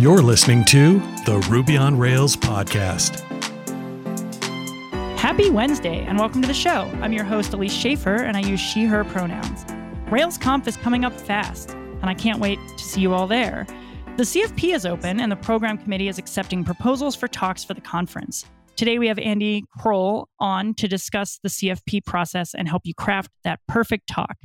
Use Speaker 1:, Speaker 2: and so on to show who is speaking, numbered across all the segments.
Speaker 1: You're listening to the Ruby on Rails podcast.
Speaker 2: Happy Wednesday and welcome to the show. I'm your host, Elise Shaffer, and I use she, her pronouns. RailsConf is coming up fast, and I can't wait to see you all there. The CFP is open, and the program committee is accepting proposals for talks for the conference. Today, we have Andy Croll on to discuss the CFP process and help you craft that perfect talk.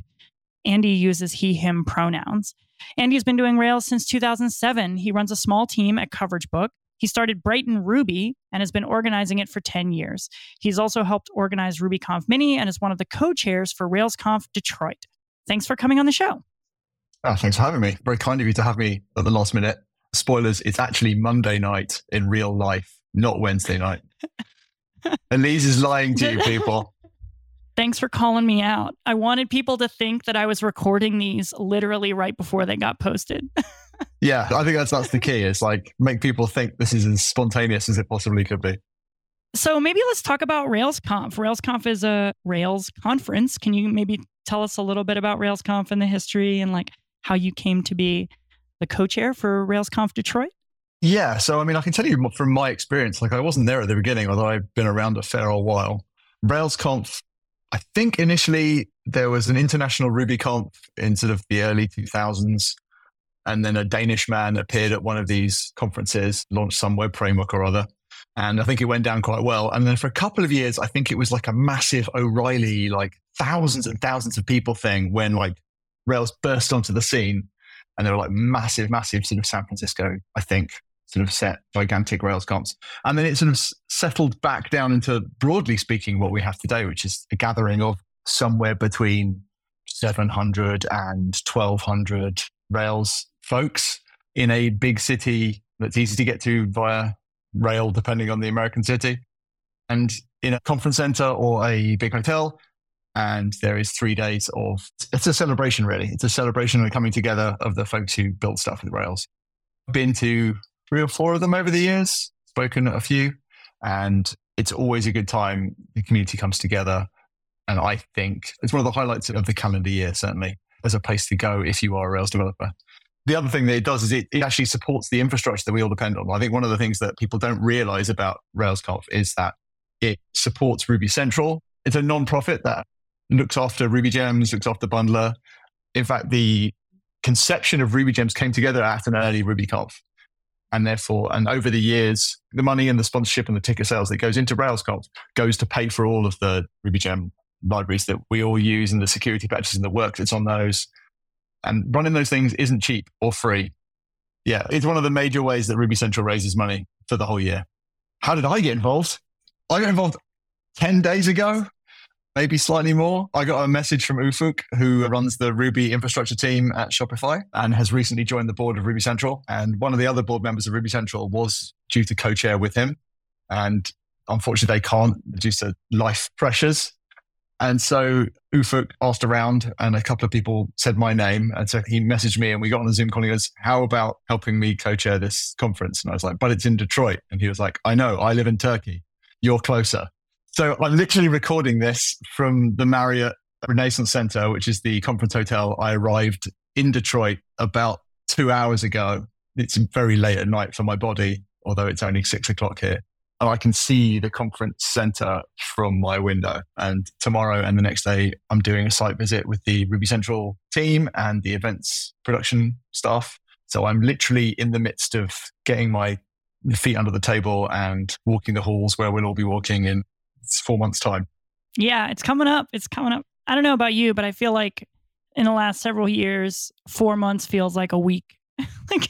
Speaker 2: Andy uses he, him pronouns. Andy's been doing Rails since 2007. He runs a small team at CoverageBook. He started Brighton Ruby and has been organizing it for 10 years. He's also helped organize RubyConf Mini and is one of the co chairs for RailsConf Detroit. Thanks for coming on the show.
Speaker 3: Oh, thanks for having me. Very kind of you to have me at the last minute. Spoilers, it's actually Monday night in real life, not Wednesday night. Elise is lying to you people.
Speaker 2: Thanks for calling me out. I wanted people to think that I was recording these literally right before they got posted.
Speaker 3: yeah, I think that's that's the key. It's like make people think this is as spontaneous as it possibly could be.
Speaker 2: So maybe let's talk about RailsConf. RailsConf is a Rails conference. Can you maybe tell us a little bit about RailsConf and the history and like how you came to be the co-chair for RailsConf Detroit?
Speaker 3: Yeah, so I mean, I can tell you from my experience. Like, I wasn't there at the beginning, although I've been around a fair old while. RailsConf I think initially there was an international Ruby RubyConf in sort of the early 2000s. And then a Danish man appeared at one of these conferences, launched some web framework or other. And I think it went down quite well. And then for a couple of years, I think it was like a massive O'Reilly, like thousands and thousands of people thing when like Rails burst onto the scene. And there were like massive, massive sort of San Francisco, I think, sort of set gigantic RailsConfs. And then it sort of settled back down into, broadly speaking, what we have today, which is a gathering of somewhere between 700 and 1200 Rails folks in a big city that's easy to get to via rail, depending on the American city, and in a conference center or a big hotel. And there is three days of, it's a celebration, really. It's a celebration and coming together of the folks who built stuff with Rails. I've been to three or four of them over the years, spoken at a few, and it's always a good time. The community comes together. And I think it's one of the highlights of the calendar year, certainly, as a place to go if you are a Rails developer. The other thing that it does is it, it actually supports the infrastructure that we all depend on. I think one of the things that people don't realize about RailsConf is that it supports Ruby Central. It's a non-profit that looks after RubyGems, looks after Bundler. In fact, the conception of RubyGems came together at an early RubyConf and therefore, and over the years, the money and the sponsorship and the ticket sales that goes into RailsConf goes to pay for all of the RubyGem libraries that we all use and the security patches and the work that's on those. And running those things isn't cheap or free. Yeah, it's one of the major ways that Ruby Central raises money for the whole year. How did I get involved? I got involved 10 days ago maybe slightly more. I got a message from Ufuk, who runs the Ruby infrastructure team at Shopify and has recently joined the board of Ruby Central. And one of the other board members of Ruby Central was due to co chair with him. And unfortunately, they can't due to life pressures. And so Ufuk asked around, and a couple of people said my name. And so he messaged me, and we got on a Zoom call. And he goes, How about helping me co chair this conference? And I was like, But it's in Detroit. And he was like, I know, I live in Turkey. You're closer. So I'm literally recording this from the Marriott Renaissance Center, which is the conference hotel. I arrived in Detroit about two hours ago. It's very late at night for my body, although it's only six o'clock here. And I can see the conference center from my window. And tomorrow and the next day, I'm doing a site visit with the Ruby Central team and the events production staff. So I'm literally in the midst of getting my feet under the table and walking the halls where we'll all be walking in it's four months' time.
Speaker 2: Yeah, it's coming up. It's coming up. I don't know about you, but I feel like in the last several years, four months feels like a week.
Speaker 3: like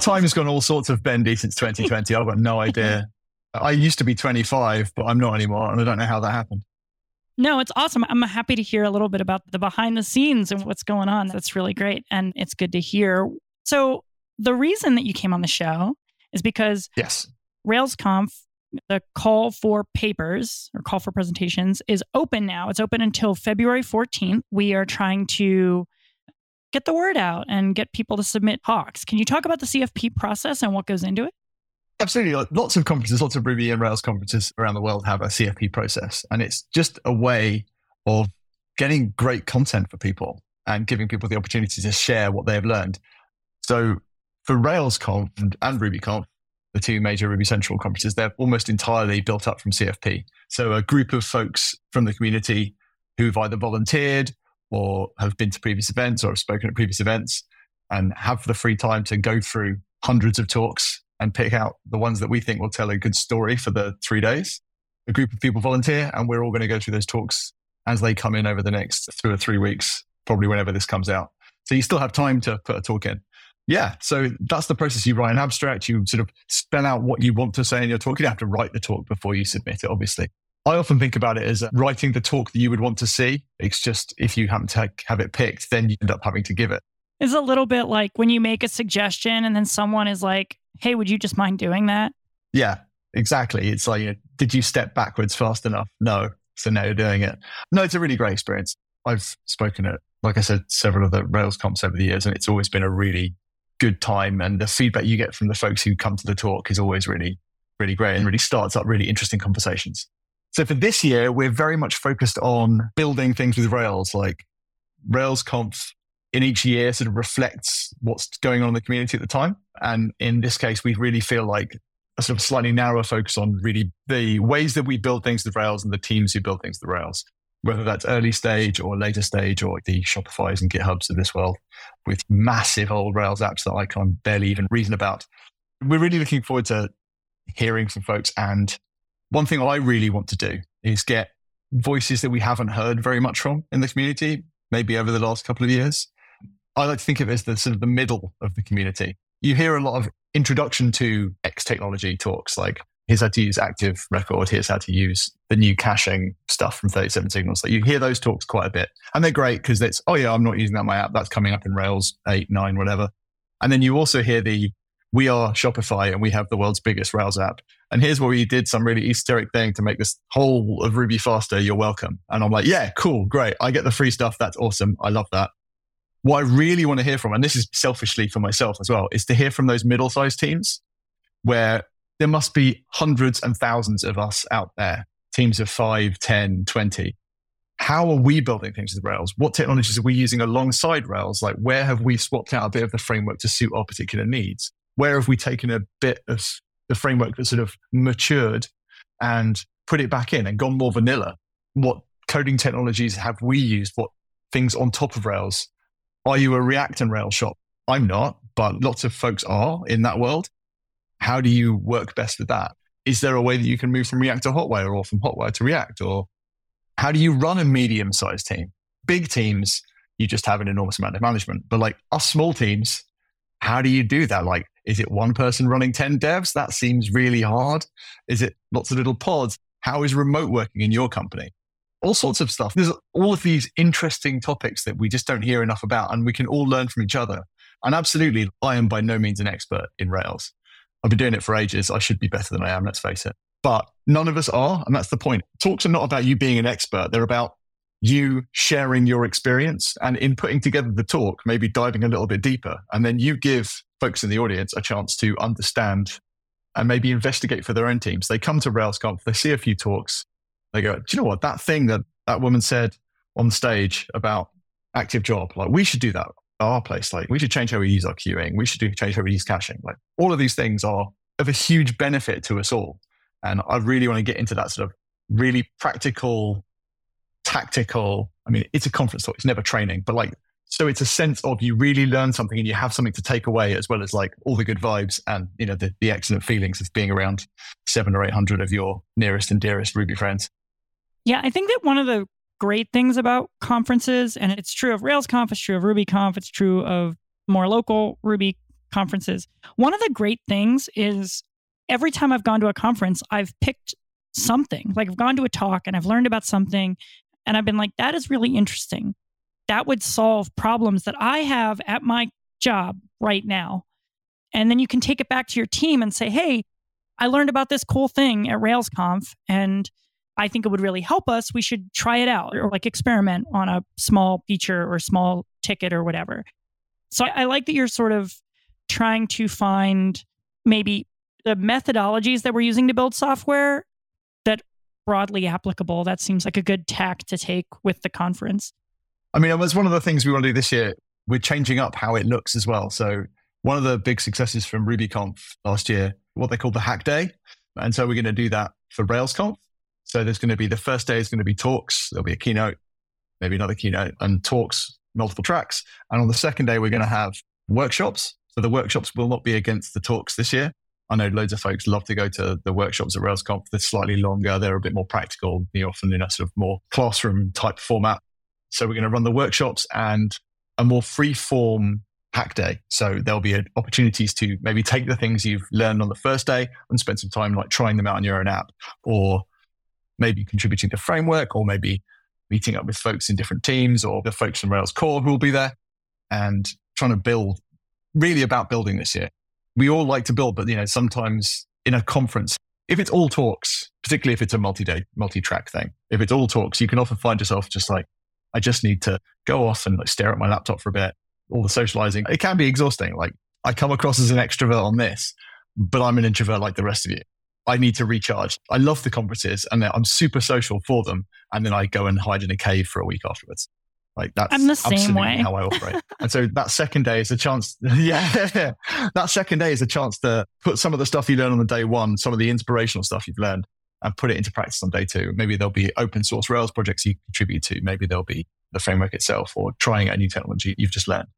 Speaker 3: time has gone all sorts of bendy since 2020. I've got no idea. I used to be 25, but I'm not anymore, and I don't know how that happened.
Speaker 2: No, it's awesome. I'm happy to hear a little bit about the behind the scenes and what's going on. That's really great. And it's good to hear. So, the reason that you came on the show is because
Speaker 3: yes,
Speaker 2: RailsConf the call for papers or call for presentations is open now. It's open until February 14th. We are trying to get the word out and get people to submit talks. Can you talk about the CFP process and what goes into it?
Speaker 3: Absolutely. Lots of conferences, lots of Ruby and Rails conferences around the world have a CFP process. And it's just a way of getting great content for people and giving people the opportunity to share what they've learned. So for RailsConf and, RubyConf, the two major Ruby Central conferences, they're almost entirely built up from CFP. So a group of folks from the community who've either volunteered or have been to previous events or have spoken at previous events and have the free time to go through hundreds of talks and pick out the ones that we think will tell a good story for the three days. A group of people volunteer, and we're all going to go through those talks as they come in over the next two or three weeks, probably whenever this comes out. So you still have time to put a talk in. Yeah, so that's the process. You write an abstract, you sort of spell out what you want to say in your talk. You don't have to write the talk before you submit it, obviously. I often think about it as uh, writing the talk that you would want to see. It's just if you happen to have it picked, then you end up having to give it.
Speaker 2: It's a little bit like when you make a suggestion and then someone is like, hey, would you just mind doing that?
Speaker 3: Yeah, exactly. It's like, you know, did you step backwards fast enough? No. So now you're doing it. No, it's a really great experience. I've spoken at, like I said, several of the RailsConfs over the years, and it's always been a really good time. And the feedback you get from the folks who come to the talk is always really, really great and really starts up really interesting conversations. So for this year, we're very much focused on building things with Rails, like RailsConf in each year sort of reflects what's going on in the community at the time. And in this case, we really feel like a sort of slightly narrower focus on really the ways that we build things with Rails and the teams who build things with Rails, whether that's early stage or later stage or the Shopify's and GitHubs of this world with massive old Rails apps that I can barely even reason about. We're really looking forward to hearing from folks. And one thing I really want to do is get voices that we haven't heard very much from in the community, maybe over the last couple of years. I like to think of it as the sort of the middle of the community. You hear a lot of introduction to X technology talks, like here's how to use active record, here's how to use the new caching stuff from 37 signals. Like you hear those talks quite a bit. And they're great because it's, oh yeah, I'm not using that in my app. That's coming up in Rails 8, 9, whatever. And then you also hear the we are Shopify and we have the world's biggest Rails app. And here's where we did some really esoteric thing to make this whole of Ruby faster. You're welcome. And I'm like, yeah, cool, great. I get the free stuff. That's awesome. I love that. What I really want to hear from, and this is selfishly for myself as well, is to hear from those middle sized teams where there must be hundreds and thousands of us out there, teams of 5, 10, 20. How are we building things with Rails? What technologies are we using alongside Rails? Like, where have we swapped out a bit of the framework to suit our particular needs? Where have we taken a bit of the framework that sort of matured and put it back in and gone more vanilla? What coding technologies have we used? What things on top of Rails are you a React and Rails shop? I'm not, but lots of folks are in that world. How do you work best with that? Is there a way that you can move from React to Hotwire or from Hotwire to React? Or how do you run a medium sized team? Big teams, you just have an enormous amount of management. But like us small teams, how do you do that? Like, is it one person running 10 devs? That seems really hard. Is it lots of little pods? How is remote working in your company? all sorts of stuff. There's all of these interesting topics that we just don't hear enough about, and we can all learn from each other. And absolutely, I am by no means an expert in Rails. I've been doing it for ages. I should be better than I am, let's face it. But none of us are. And that's the point. Talks are not about you being an expert, they're about you sharing your experience and in putting together the talk, maybe diving a little bit deeper. And then you give folks in the audience a chance to understand and maybe investigate for their own teams. They come to RailsConf, they see a few talks, they go, do you know what? That thing that that woman said on stage about active job, like we should do that at our place. Like we should change how we use our queuing. We should do change how we use caching. Like all of these things are of a huge benefit to us all. And I really want to get into that sort of really practical, tactical. I mean, it's a conference talk. It's never training, but like, so it's a sense of you really learn something and you have something to take away as well as like all the good vibes and, you know, the, the excellent feelings of being around seven or 800 of your nearest and dearest Ruby friends.
Speaker 2: Yeah, I think that one of the great things about conferences, and it's true of RailsConf, it's true of RubyConf, it's true of more local Ruby conferences. One of the great things is every time I've gone to a conference, I've picked something. Like I've gone to a talk and I've learned about something, and I've been like, that is really interesting. That would solve problems that I have at my job right now. And then you can take it back to your team and say, hey, I learned about this cool thing at RailsConf, and I think it would really help us. We should try it out or like experiment on a small feature or small ticket or whatever. So I, I like that you're sort of trying to find maybe the methodologies that we're using to build software that broadly applicable. That seems like a good tack to take with the conference.
Speaker 3: I mean, it was one of the things we want to do this year. We're changing up how it looks as well. So one of the big successes from RubyConf last year, what they called the Hack Day. And so we're going to do that for RailsConf. So there's going to be the first day is going to be talks. There'll be a keynote, maybe another keynote and talks, multiple tracks. And on the second day, we're going to have workshops. So the workshops will not be against the talks this year. I know loads of folks love to go to the workshops at RailsConf. They're slightly longer. They're a bit more practical, know, often in a sort of more classroom type format. So we're going to run the workshops and a more free form hack day. So there'll be opportunities to maybe take the things you've learned on the first day and spend some time like trying them out on your own app or maybe contributing to framework or maybe meeting up with folks in different teams or the folks from Rails core who will be there and trying to build really about building this year. We all like to build, but you know, sometimes in a conference, if it's all talks, particularly if it's a multi-day, multi-track thing, if it's all talks, you can often find yourself just like, I just need to go off and like stare at my laptop for a bit all the socializing. It can be exhausting. Like I come across as an extrovert on this, but I'm an introvert like the rest of you. I need to recharge. I love the conferences and I'm super social for them. And then I go and hide in a cave for a week afterwards. Like that's
Speaker 2: I'm the same
Speaker 3: way. how I operate. and so that second day is a chance. Yeah, that second day is a chance to put some of the stuff you learn on the day one, some of the inspirational stuff you've learned, and put it into practice on day two. Maybe there'll be open source Rails projects you contribute to. Maybe there'll be the framework itself or trying a new technology you've just learned.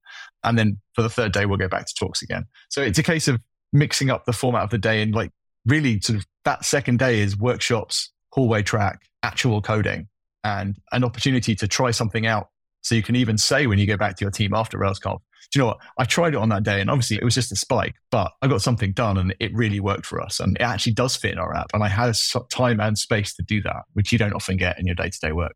Speaker 3: And then for the third day, we'll go back to talks again. So it's a case of mixing up the format of the day and like really sort of that second day is workshops, hallway track, actual coding and an opportunity to try something out. So you can even say when you go back to your team after RailsConf, do you know what? I tried it on that day and obviously it was just a spike, but I got something done and it really worked for us. And it actually does fit in our app. And I had time and space to do that, which you don't often get in your day to day work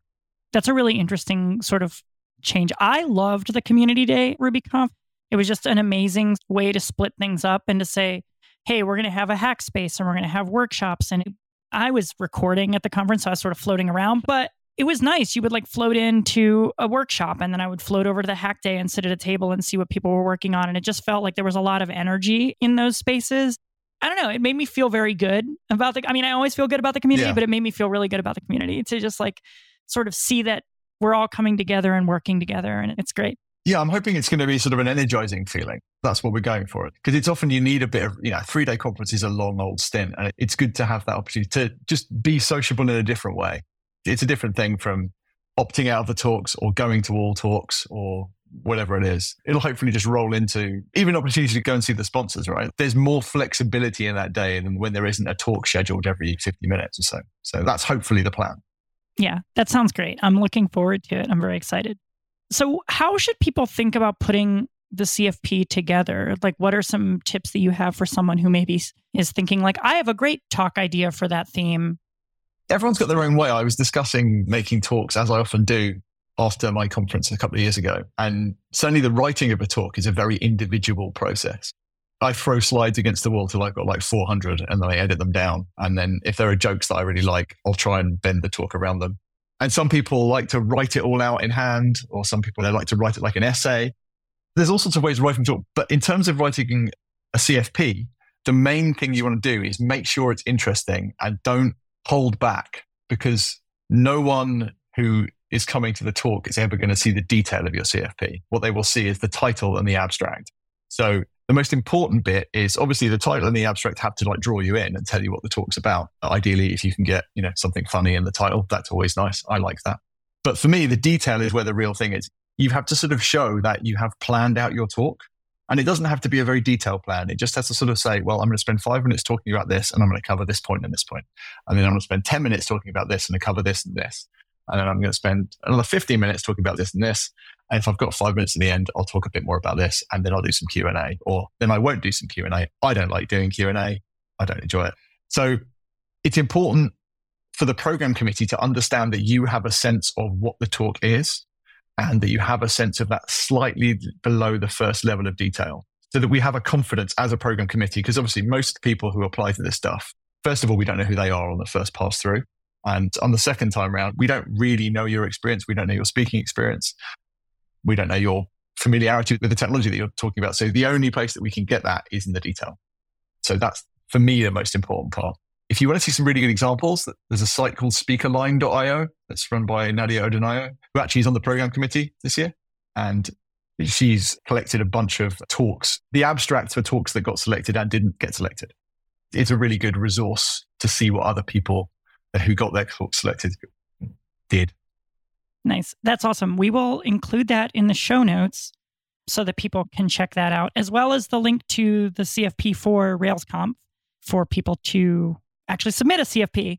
Speaker 2: that's a really interesting sort of change. I loved the community day RubyConf. It was just an amazing way to split things up and to say, hey, we're going to have a hack space and we're going to have workshops. And I was recording at the conference, so I was sort of floating around, but it was nice. You would like float into a workshop and then I would float over to the hack day and sit at a table and see what people were working on. And it just felt like there was a lot of energy in those spaces. I don't know. It made me feel very good about the. I mean, I always feel good about the community, yeah. but it made me feel really good about the community to just like sort of see that we're all coming together and working together. And it's great.
Speaker 3: Yeah, I'm hoping it's going to be sort of an energizing feeling. That's what we're going for. Because it's often you need a bit of, you know, three day conference is a long old stint. And it's good to have that opportunity to just be sociable in a different way. It's a different thing from opting out of the talks or going to all talks or whatever it is. It'll hopefully just roll into even opportunity to go and see the sponsors, right? There's more flexibility in that day than when there isn't a talk scheduled every 50 minutes or so. So that's hopefully the plan.
Speaker 2: Yeah, that sounds great. I'm looking forward to it. I'm very excited. So, how should people think about putting the CFP together? Like, what are some tips that you have for someone who maybe is thinking, like, I have a great talk idea for that theme?
Speaker 3: Everyone's got their own way. I was discussing making talks, as I often do, after my conference a couple of years ago. And certainly the writing of a talk is a very individual process. I throw slides against the wall till I've got like 400 and then I edit them down. And then if there are jokes that I really like, I'll try and bend the talk around them. And some people like to write it all out in hand, or some people they like to write it like an essay. There's all sorts of ways of writing talk. But in terms of writing a CFP, the main thing you want to do is make sure it's interesting and don't hold back because no one who is coming to the talk is ever going to see the detail of your CFP. What they will see is the title and the abstract. So the most important bit is obviously the title and the abstract have to like draw you in and tell you what the talk's about. Ideally, if you can get, you know, something funny in the title, that's always nice. I like that. But for me, the detail is where the real thing is. You have to sort of show that you have planned out your talk. And it doesn't have to be a very detailed plan. It just has to sort of say, well, I'm going to spend five minutes talking about this and I'm going to cover this point and this point. And then I'm going to spend 10 minutes talking about this and I cover this and this. And then I'm going to spend another 15 minutes talking about this and this. And if I've got five minutes at the end, I'll talk a bit more about this, and then I'll do some Q and A, or then I won't do some Q and A. I don't like doing Q and A. I don't enjoy it. So it's important for the program committee to understand that you have a sense of what the talk is, and that you have a sense of that slightly below the first level of detail, so that we have a confidence as a program committee. Because obviously, most people who apply to this stuff, first of all, we don't know who they are on the first pass through. And on the second time round, we don't really know your experience. We don't know your speaking experience we don't know your familiarity with the technology that you're talking about. So the only place that we can get that is in the detail. So that's for me the most important part. If you want to see some really good examples, there's a site called speakerline.io that's run by Nadia Odunayo, who actually is on the program committee this year. And She's collected a bunch of talks, the abstracts for talks that got selected and didn't get selected. It's a really good resource to see what other people who got their talks selected did.
Speaker 2: Nice. That's awesome. We will include that in the show notes so that people can check that out, as well as the link to the CFP for RailsConf for people to actually submit a CFP.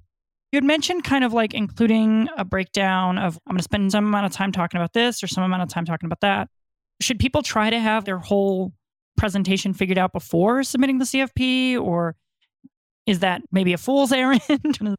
Speaker 2: You had mentioned kind of like including a breakdown of I'm going to spend some amount of time talking about this or some amount of time talking about that. Should people try to have their whole presentation figured out before submitting the CFP or is that maybe a fool's errand?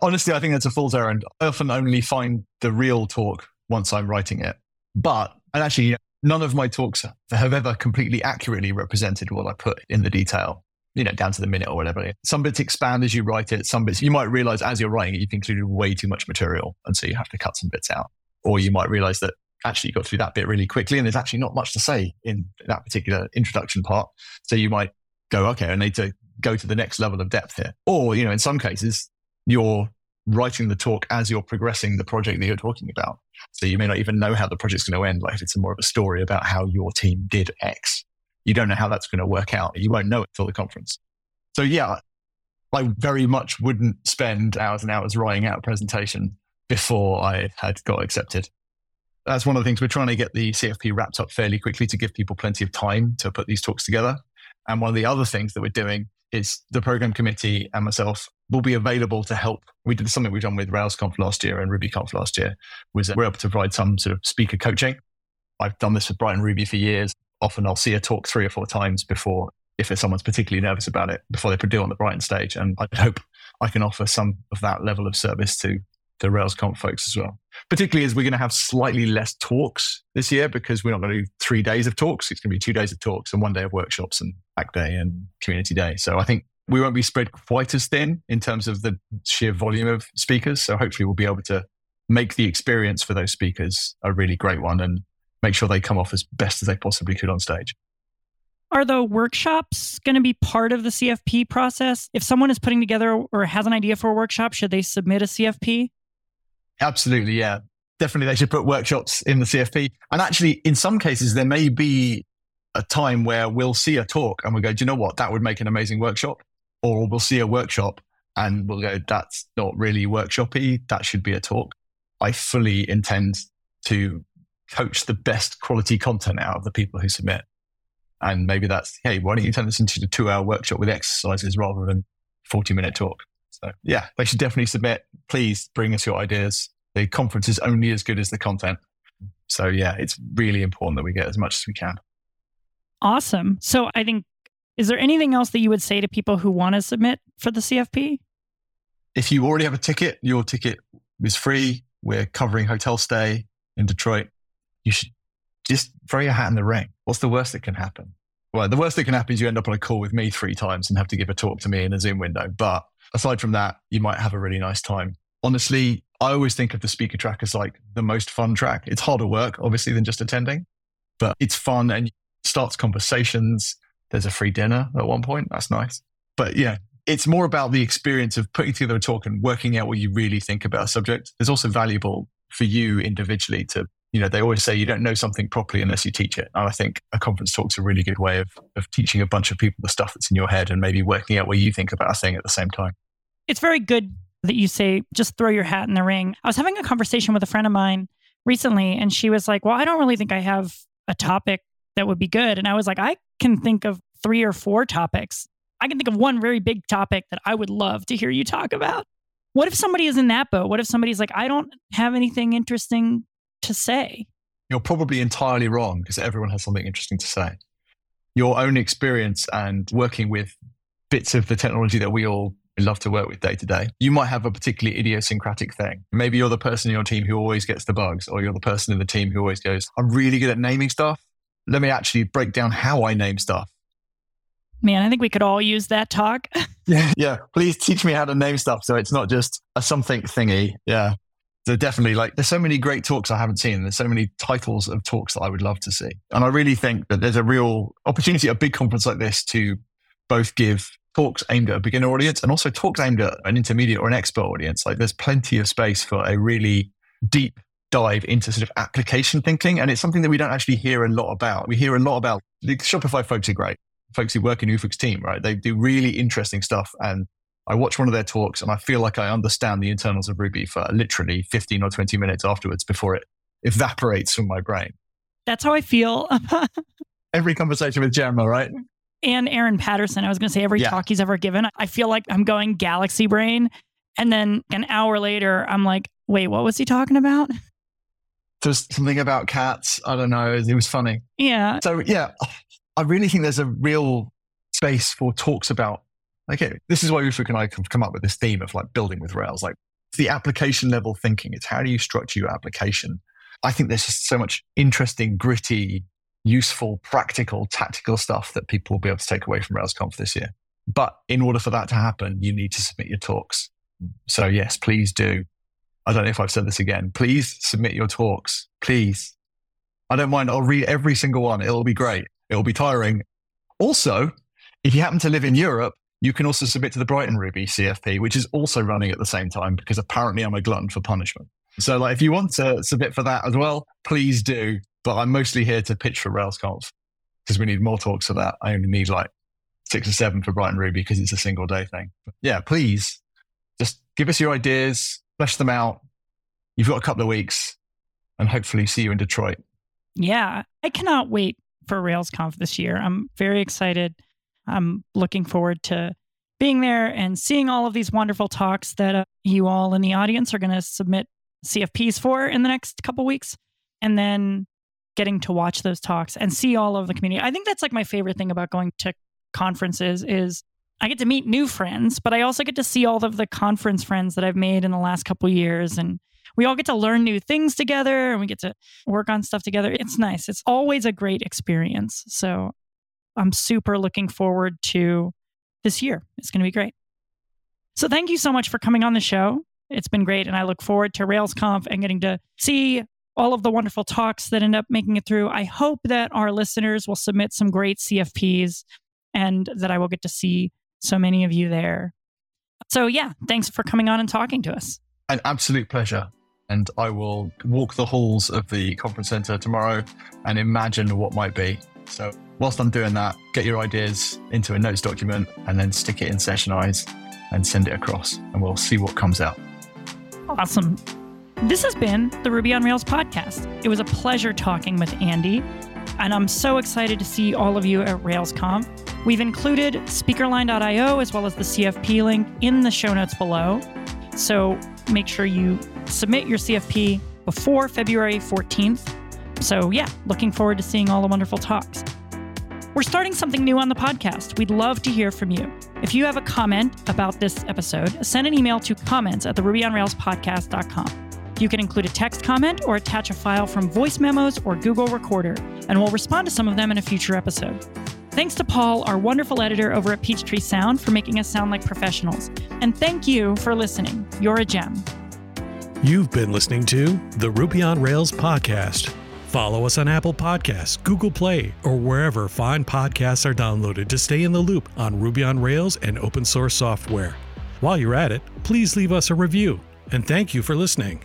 Speaker 3: Honestly, I think that's a fool's errand. I often only find the real talk once I'm writing it. But, and actually, none of my talks have ever completely accurately represented what I put in the detail, you know, down to the minute or whatever. Some bits expand as you write it. Some bits you might realize as you're writing it, you've included way too much material. And so you have to cut some bits out. Or you might realize that actually you got through that bit really quickly and there's actually not much to say in that particular introduction part. So you might go, okay, I need to go to the next level of depth here. Or, you know, in some cases, you're writing the talk as you're progressing the project that you're talking about. So you may not even know how the project's going to end. Like if it's more of a story about how your team did X, you don't know how that's going to work out. You won't know it till the conference. So yeah, I very much wouldn't spend hours and hours writing out a presentation before I had got accepted. That's one of the things we're trying to get the CFP wrapped up fairly quickly to give people plenty of time to put these talks together. And one of the other things that we're doing is the program committee and myself will be available to help. We did something we've done with RailsConf last year and RubyConf last year was that we're able to provide some sort of speaker coaching. I've done this with Brighton Ruby for years. Often I'll see a talk three or four times before, if someone's particularly nervous about it, before they put it on the Brighton stage. And I hope I can offer some of that level of service to the RailsConf folks as well. Particularly as we're going to have slightly less talks this year because we're not going to do three days of talks. It's going to be two days of talks and one day of workshops and hack day and community day. So I think we won't be spread quite as thin in terms of the sheer volume of speakers. So hopefully we'll be able to make the experience for those speakers a really great one and make sure they come off as best as they possibly could on stage.
Speaker 2: Are the workshops going to be part of the CFP process? If someone is putting together or has an idea for a workshop, should they submit a CFP?
Speaker 3: Absolutely, yeah. Definitely, they should put workshops in the CFP. And actually, in some cases, there may be a time where we'll see a talk and we go, do you know what? That would make an amazing workshop. Or we'll see a workshop and we'll go, that's not really workshopy. That should be a talk. I fully intend to coach the best quality content out of the people who submit. And maybe that's, hey, why don't you turn this into a two hour workshop with exercises rather than 40 minute talk? So yeah, they should definitely submit. Please bring us your ideas. The conference is only as good as the content. So yeah, it's really important that we get as much as we can.
Speaker 2: Awesome. So I think, is there anything else that you would say to people who want to submit for the CFP?
Speaker 3: If you already have a ticket, your ticket is free. We're covering hotel stay in Detroit. You should just throw your hat in the ring. What's the worst that can happen? Well, the worst that can happen is you end up on a call with me three times and have to give a talk to me in a Zoom window. But aside from that, you might have a really nice time. Honestly, I always think of the speaker track as like the most fun track. It's harder work, obviously, than just attending, but it's fun and starts conversations. There's a free dinner at one point. That's nice. But yeah, it's more about the experience of putting together a talk and working out what you really think about a subject. It's also valuable for you individually to, you know, they always say you don't know something properly unless you teach it. And I think a conference talk's a really good way of, of teaching a bunch of people the stuff that's in your head and maybe working out what you think about a thing at the same time.
Speaker 2: It's very good that you say just throw your hat in the ring. I was having a conversation with a friend of mine recently, and she was like, Well, I don't really think I have a topic that would be good. And I was like, I can think of three or four topics. I can think of one very big topic that I would love to hear you talk about. What if somebody is in that boat? What if somebody's like, I don't have anything interesting to say?
Speaker 3: You're probably entirely wrong because everyone has something interesting to say. Your own experience and working with bits of the technology that we all love to work with day to day. You might have a particularly idiosyncratic thing. Maybe you're the person in your team who always gets the bugs, or you're the person in the team who always goes, I'm really good at naming stuff. Let me actually break down how I name stuff.
Speaker 2: Man, I think we could all use that talk.
Speaker 3: yeah, yeah. Please teach me how to name stuff so it's not just a something thingy. Yeah. So definitely like there's so many great talks I haven't seen. There's so many titles of talks that I would love to see. And I really think that there's a real opportunity at a big conference like this to both give talks aimed at a beginner audience and also talks aimed at an intermediate or an expert audience. Like there's plenty of space for a really deep dive into sort of application thinking. And it's something that we don't actually hear a lot about. We hear a lot about the Shopify folks are great. Folks who work in Ufuk's team, right? They do really interesting stuff. And I watch one of their talks and I feel like I understand the internals of Ruby for literally 15 or 20 minutes afterwards before it evaporates from my brain.
Speaker 2: That's how I feel.
Speaker 3: Every conversation with Jemma, right?
Speaker 2: And Aaron Patterson, I was going to say every
Speaker 3: Yeah.
Speaker 2: talk he's ever given, I feel like I'm going galaxy brain. And then an hour later, I'm like, wait, what was he talking about?
Speaker 3: There's something about cats. I don't know. It was funny.
Speaker 2: Yeah.
Speaker 3: So yeah, I really think there's a real space for talks about. Okay, this is why Ufuk and I have come up with this theme of like building with Rails, like the application level thinking. It's how do you structure your application? I think there's just so much interesting, gritty, useful, practical, tactical stuff that people will be able to take away from RailsConf this year. But in order for that to happen, you need to submit your talks. So yes, please do. I don't know if I've said this again. Please submit your talks. Please. I don't mind. I'll read every single one. It'll be great. It'll be tiring. Also, if you happen to live in Europe, you can also submit to the Brighton Ruby CFP, which is also running at the same time because apparently I'm a glutton for punishment. So, like, if you want to submit for that as well, please do. But I'm mostly here to pitch for RailsConf because we need more talks for that. I only need like six or seven for Brighton Ruby because it's a single day thing. But yeah, please just give us your ideas, flesh them out. You've got a couple of weeks and hopefully see you in Detroit.
Speaker 2: Yeah. I cannot wait for RailsConf this year. I'm very excited. I'm looking forward to being there and seeing all of these wonderful talks that uh, you all in the audience are going to submit CFPs for in the next couple weeks. And then getting to watch those talks and see all of the community. I think that's like my favorite thing about going to conferences is I get to meet new friends, but I also get to see all of the conference friends that I've made in the last couple years and we all get to learn new things together and we get to work on stuff together. It's nice. It's always a great experience. So I'm super looking forward to this year. It's going to be great. So thank you so much for coming on the show. It's been great. And I look forward to RailsConf and getting to see all of the wonderful talks that end up making it through. I hope that our listeners will submit some great CFPs and that I will get to see so many of you there. So, yeah, thanks for coming on and talking to us.
Speaker 3: An absolute pleasure. And I will walk the halls of the conference center tomorrow and imagine what might be. So, whilst I'm doing that, get your ideas into a notes document and then stick it in Sessionize and send it across, and we'll see what comes out.
Speaker 2: Awesome. This has been the Ruby on Rails podcast. It was a pleasure talking with Andy, and I'm so excited to see all of you at RailsConf. We've included speakerline.io as well as the CFP link in the show notes below. So make sure you submit your CFP before February 14th. So, yeah, looking forward to seeing all the wonderful talks. We're starting something new on the podcast. We'd love to hear from you. If you have a comment about this episode, send an email to comments at the rubyonrailspodcast.com. You can include a text comment or attach a file from voice memos or Google Recorder, and we'll respond to some of them in a future episode. Thanks to Paul, our wonderful editor over at Peachtree Sound, for making us sound like professionals. And thank you for listening. You're a gem.
Speaker 1: You've been listening to the Ruby on Rails podcast. Follow us on Apple Podcasts, Google Play, or wherever fine podcasts are downloaded to stay in the loop on Ruby on Rails and open source software. While you're at it, please leave us a review. And thank you for listening.